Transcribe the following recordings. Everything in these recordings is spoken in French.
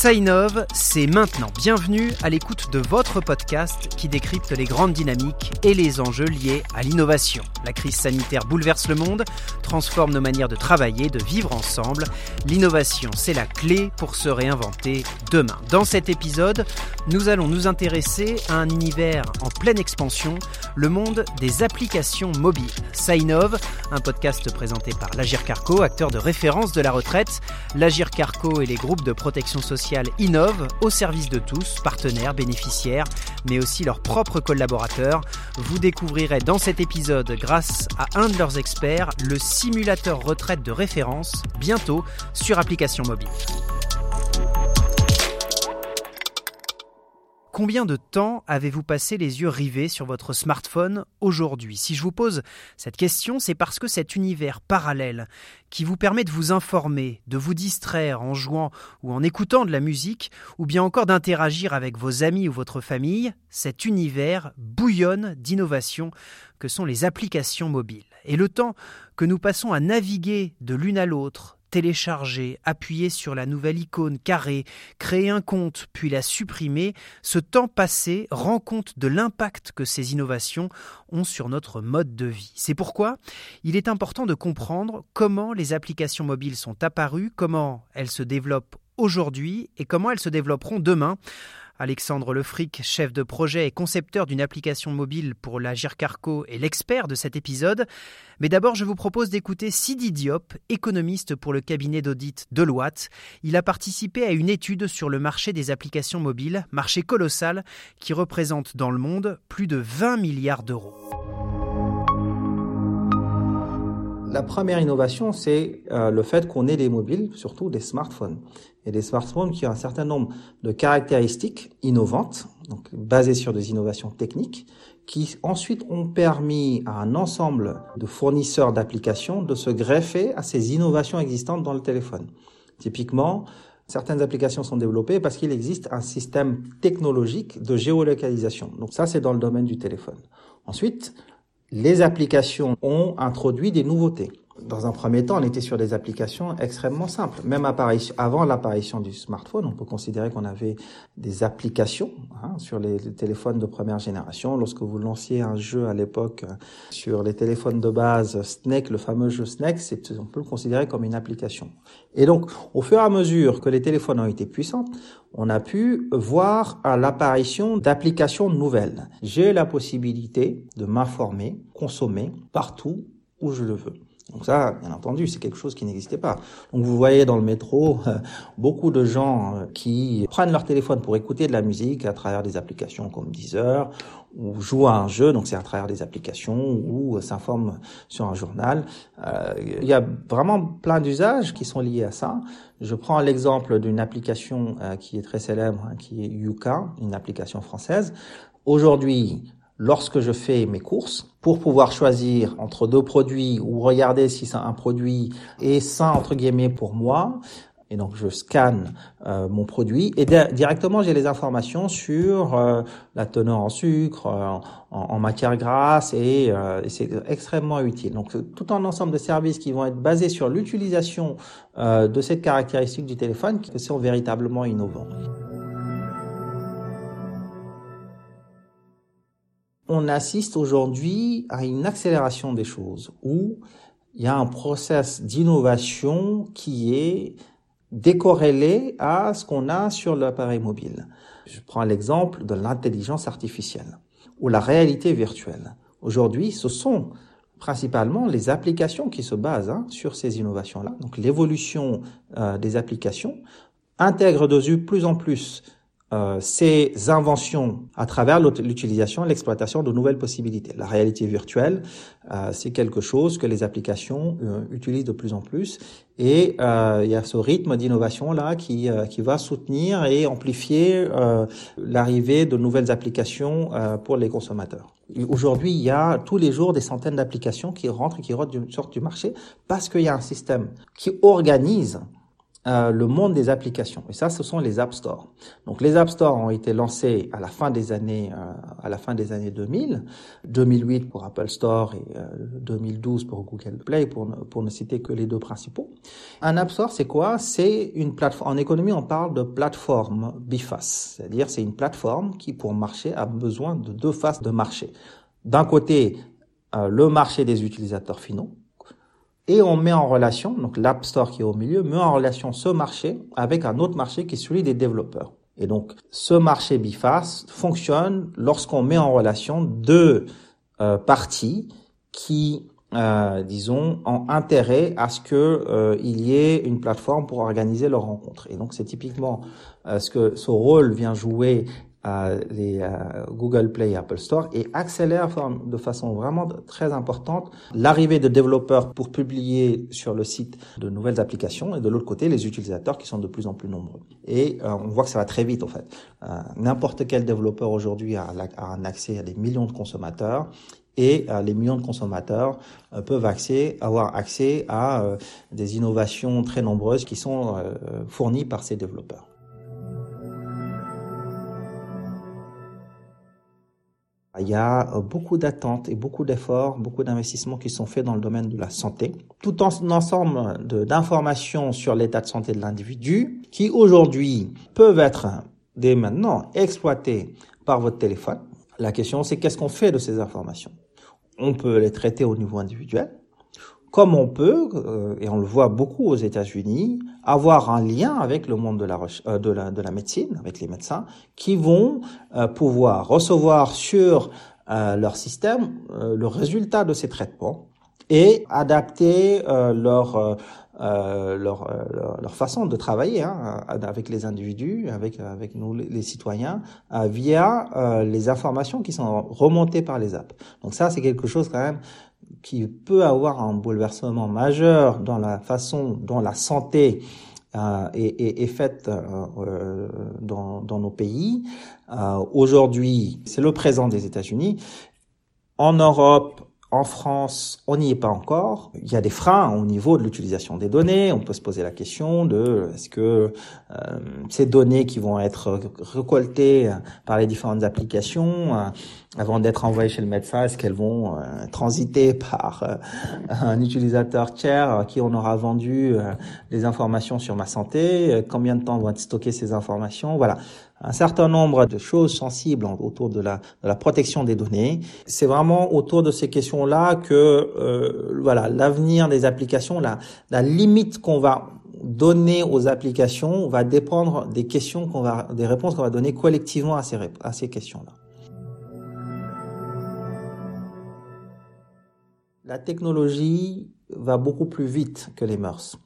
Ça innove, c'est maintenant. Bienvenue à l'écoute de votre podcast qui décrypte les grandes dynamiques et les enjeux liés à l'innovation. La crise sanitaire bouleverse le monde, transforme nos manières de travailler, de vivre ensemble. L'innovation, c'est la clé pour se réinventer demain. Dans cet épisode, nous allons nous intéresser à un univers en pleine expansion, le monde des applications mobiles. Ça innove, un podcast présenté par l'Agir Carco, acteur de référence de la retraite. L'Agir Carco et les groupes de protection sociale innove au service de tous, partenaires, bénéficiaires, mais aussi leurs propres collaborateurs. Vous découvrirez dans cet épisode, grâce à un de leurs experts, le simulateur retraite de référence, bientôt sur application mobile. Combien de temps avez-vous passé les yeux rivés sur votre smartphone aujourd'hui? Si je vous pose cette question, c'est parce que cet univers parallèle qui vous permet de vous informer, de vous distraire en jouant ou en écoutant de la musique, ou bien encore d'interagir avec vos amis ou votre famille, cet univers bouillonne d'innovations que sont les applications mobiles. Et le temps que nous passons à naviguer de l'une à l'autre, télécharger, appuyer sur la nouvelle icône carrée, créer un compte, puis la supprimer, ce temps passé rend compte de l'impact que ces innovations ont sur notre mode de vie. C'est pourquoi il est important de comprendre comment les applications mobiles sont apparues, comment elles se développent aujourd'hui et comment elles se développeront demain Alexandre Lefric, chef de projet et concepteur d'une application mobile pour la Gircarco est l'expert de cet épisode. Mais d'abord, je vous propose d'écouter Sidi Diop, économiste pour le cabinet d'audit Deloitte. Il a participé à une étude sur le marché des applications mobiles, marché colossal qui représente dans le monde plus de 20 milliards d'euros. La première innovation, c'est euh, le fait qu'on ait des mobiles, surtout des smartphones. Et des smartphones qui ont un certain nombre de caractéristiques innovantes, donc basées sur des innovations techniques, qui ensuite ont permis à un ensemble de fournisseurs d'applications de se greffer à ces innovations existantes dans le téléphone. Typiquement, certaines applications sont développées parce qu'il existe un système technologique de géolocalisation. Donc ça, c'est dans le domaine du téléphone. Ensuite, les applications ont introduit des nouveautés. Dans un premier temps, on était sur des applications extrêmement simples. Même avant l'apparition du smartphone, on peut considérer qu'on avait des applications hein, sur les, téléphones de première génération. Lorsque vous lanciez un jeu à l'époque euh, sur les téléphones de base, Snake, le fameux jeu Snake, on peut le considérer comme une application. Et donc, au fur et à mesure que les téléphones ont été puissants, on a pu voir l'apparition d'applications nouvelles. J'ai la possibilité de m'informer, consommer partout où je le veux. Donc ça, bien entendu, c'est quelque chose qui n'existait pas. Donc vous voyez dans le métro euh, beaucoup de gens euh, qui prennent leur téléphone pour écouter de la musique à travers des applications comme Deezer ou jouent à un jeu, donc c'est à travers des applications ou euh, s'informent sur un journal. il y a vraiment plein d'usages qui sont liés à ça. Je prends l'exemple d'une application qui est très célèbre, hein, qui est Yuka, une application française. Aujourd'hui, lorsque je fais mes courses, pour pouvoir choisir entre deux produits ou regarder si c'est un produit est sain entre guillemets pour moi. Et donc je scanne euh, mon produit et directement j'ai les informations sur euh, la teneur en sucre, euh, en, matière grasse et, et c'est extrêmement utile. Donc tout un ensemble de services qui vont être basés sur l'utilisation de cette caractéristique du téléphone qui sont véritablement innovants. On assiste aujourd'hui à une accélération des choses où il y a un process d'innovation qui est décorrélé à ce qu'on a sur l'appareil mobile. Je prends l'exemple de l'intelligence artificielle ou la réalité virtuelle. Aujourd'hui, ce sont principalement les applications qui se basent hein, sur ces innovations-là. Donc l'évolution euh, des applications intègre de plus en plus euh, ces inventions à travers l'utilisation et l'exploitation de nouvelles possibilités. La réalité virtuelle, euh, c'est quelque chose que les applications euh, utilisent de plus en plus et il y a ce rythme d'innovation là qui, qui va soutenir et amplifier l'arrivée de nouvelles applications pour les consommateurs. Aujourd'hui, il y a tous les jours des centaines d'applications qui rentrent et qui sortent du marché parce qu'il y a un système qui organise euh, le monde des applications. Et ça, ce sont les App Store. Donc, les App Store ont été lancés à la fin des années, euh, à la fin des années 2000, 2008 pour Apple Store et 2012 euh, pour Google Play, pour ne, pour ne citer que les deux principaux. Un App Store, c'est quoi? C'est une plateforme. En économie, on parle de plateforme biface, c'est-à-dire c'est une plateforme qui, pour marcher, a besoin de deux faces de marché. D'un côté, euh, le marché des utilisateurs finaux, et on met en relation, donc l'App Store qui est au milieu, met en relation ce marché avec un autre marché qui est celui des développeurs. Et donc, ce marché biface fonctionne lorsqu'on met en relation deux euh, parties qui, euh, disons, ont intérêt à ce que euh, y ait une plateforme pour organiser leurs rencontres. Et donc, c'est typiquement euh, ce que ce rôle vient jouer les Google Play et Apple Store et accélère de façon vraiment très importante l'arrivée de développeurs pour publier sur le site de nouvelles applications et de l'autre côté les utilisateurs qui sont de plus en plus nombreux. Et euh, on voit que ça va très vite en fait. Euh, n'importe quel développeur aujourd'hui a, un accès à des millions de consommateurs et euh, les millions de consommateurs peuvent accès, avoir accès à des innovations très nombreuses qui sont fournies par ces développeurs. Il y a euh, beaucoup d'attentes et beaucoup d'efforts, beaucoup d'investissements qui sont faits dans le domaine de la santé. Tout un ensemble d'informations sur l'état de santé de l'individu qui aujourd'hui peuvent être dès maintenant exploitées par votre téléphone. La question c'est qu'est-ce qu'on fait de ces informations? On peut les traiter au niveau individuel, comme on peut, euh, et on le voit beaucoup aux États-Unis, avoir un lien avec le monde de la, euh, de la, de la médecine, avec les médecins, qui vont euh, pouvoir recevoir sur leur système le résultat de ces traitements et adapter leur, leur, leur, façon de travailler hein, avec les individus, avec, avec nous les citoyens, via les informations qui sont remontées par les apps. Donc ça, c'est quelque chose quand même qui peut avoir un bouleversement majeur dans la façon dont la santé euh, est, est, faite euh, euh, dans, dans, nos pays. Euh, Aujourd'hui, c'est le présent des États-Unis. En Europe, en France, on n'y est pas encore. Il y a des freins au niveau de l'utilisation des données. On peut se poser la question de est-ce que euh, ces données qui vont être récoltées par les différentes applications, euh, avant d'être envoyées chez le médecin, est-ce qu'elles vont euh, transiter par un utilisateur tiers à qui on aura vendu des informations sur ma santé? Combien de temps vont être stockées ces informations? Voilà un certain nombre de choses sensibles autour de la, de la protection des données. C'est vraiment autour de ces questions-là que euh, voilà l'avenir des applications, la, la limite qu'on va donner aux applications va dépendre des questions qu'on va, des réponses qu'on va donner collectivement à ces, à ces questions-là. La technologie va beaucoup plus vite que les mœurs.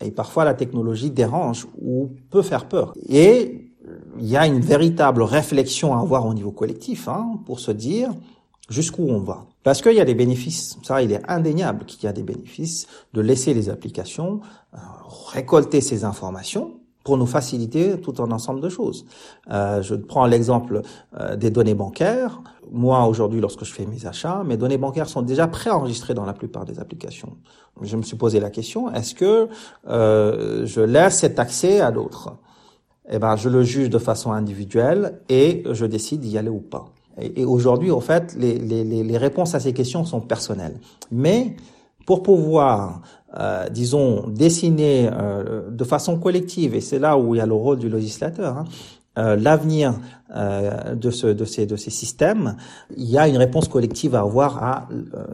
Et parfois, la technologie dérange ou peut faire peur. Et il y a une véritable réflexion à avoir au niveau collectif hein, pour se dire jusqu'où on va. Parce qu'il y a des bénéfices, ça il est indéniable qu'il y a des bénéfices de laisser les applications euh, récolter ces informations pour nous faciliter tout un ensemble de choses. Euh, je prends l'exemple euh, des données bancaires. Moi, aujourd'hui, lorsque je fais mes achats, mes données bancaires sont déjà préenregistrées dans la plupart des applications. Je me suis posé la question, est-ce que euh, je laisse cet accès à d'autres? Eh ben, je le juge de façon individuelle et je décide d'y aller ou pas. Et, aujourd'hui, en fait, les, les, les, réponses à ces questions sont personnelles. Mais pour pouvoir, euh, disons, dessiner euh, de façon collective, et c'est là où il y a le rôle du législateur, hein, euh, l'avenir euh, de, ce, de, ces, de ces systèmes, il y a une réponse collective à avoir à euh,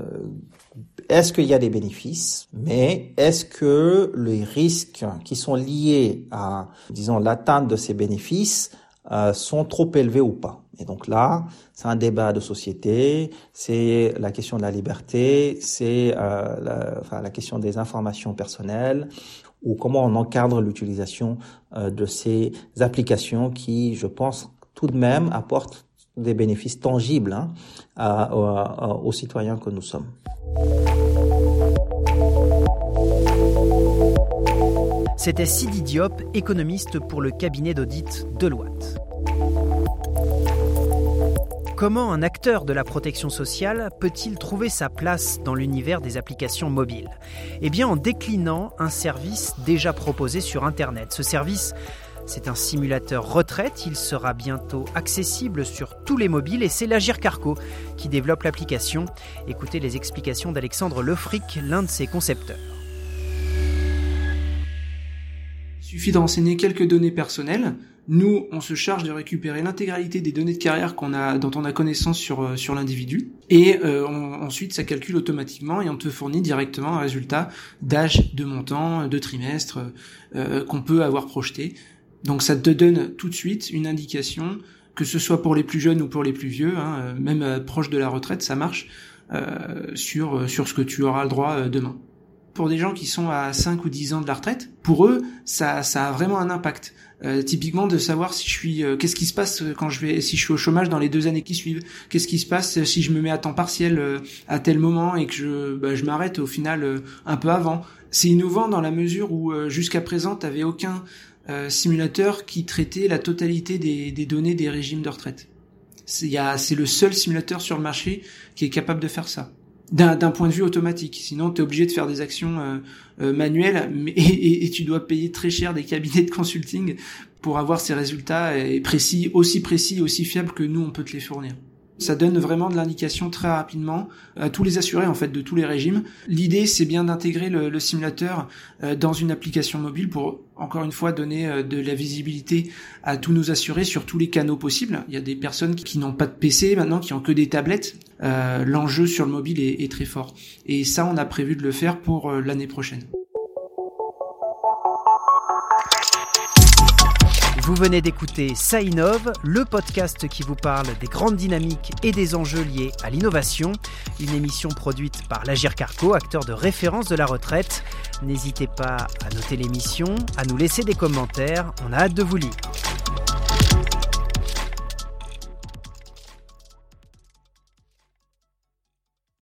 est-ce qu'il y a des bénéfices, mais est-ce que les risques qui sont liés à, disons, l'atteinte de ces bénéfices euh, sont trop élevés ou pas? Et donc là, c'est un débat de société, c'est la question de la liberté, c'est euh, la, enfin, la question des informations personnelles ou comment on encadre l'utilisation euh, de ces applications qui, je pense, tout de même apportent des bénéfices tangibles hein, aux citoyens que nous sommes. C'était Sidi Diop, économiste pour le cabinet d'audit Deloitte. Comment un acteur de la protection sociale peut-il trouver sa place dans l'univers des applications mobiles? Eh bien en déclinant un service déjà proposé sur Internet. Ce service c'est un simulateur retraite, il sera bientôt accessible sur tous les mobiles et c'est l'Agir Carco qui développe l'application. Écoutez les explications d'Alexandre Lefric, l'un de ses concepteurs. Suffit de renseigner quelques données personnelles. Nous, on se charge de récupérer l'intégralité des données de carrière dont on a connaissance sur euh, sur l'individu, et euh, ensuite ça calcule automatiquement et on te fournit directement un résultat d'âge, de montant, de trimestre euh, qu'on peut avoir projeté. Donc ça te donne tout de suite une indication, que ce soit pour les plus jeunes ou pour les plus vieux, hein, même proche de la retraite, ça marche sur sur ce que tu auras le droit demain pour des gens qui sont à 5 ou 10 ans de la retraite, pour eux, ça, ça a vraiment un impact. Euh, typiquement de savoir si je suis euh, qu'est-ce qui se passe quand je vais si je suis au chômage dans les deux années qui suivent. Qu'est-ce qui se passe si je me mets à temps partiel euh, à tel moment et que je bah, je m'arrête au final un peu avant. C'est innovant dans la mesure où jusqu'à présent tu avais aucun simulateur qui traitait la totalité des, des données des régimes de retraite. C'est le seul simulateur sur le marché qui est capable de faire ça d'un point de vue automatique. Sinon, tu es obligé de faire des actions euh, euh, manuelles mais, et, tu dois payer très cher des cabinets de consulting pour avoir ces résultats précis, aussi précis, aussi fiables que nous, on peut te les fournir. Ça donne vraiment de l'indication très rapidement à tous les assurés en fait de tous les régimes. L'idée c'est bien d'intégrer le, simulateur euh, dans une application mobile pour encore une fois donner euh, de la visibilité à tous nos assurés sur tous les canaux possibles. Il y a des personnes qui n'ont pas de PC maintenant, qui ont que des tablettes. Euh, l'enjeu sur le mobile est, très fort. Et ça, on a prévu de le faire pour l'année prochaine. Vous venez d'écouter Ça Innove, le podcast qui vous parle des grandes dynamiques et des enjeux liés à l'innovation. Une émission produite par l'Agir Carco, acteur de référence de la retraite. N'hésitez pas à noter l'émission, à nous laisser des commentaires. On a hâte de vous lire.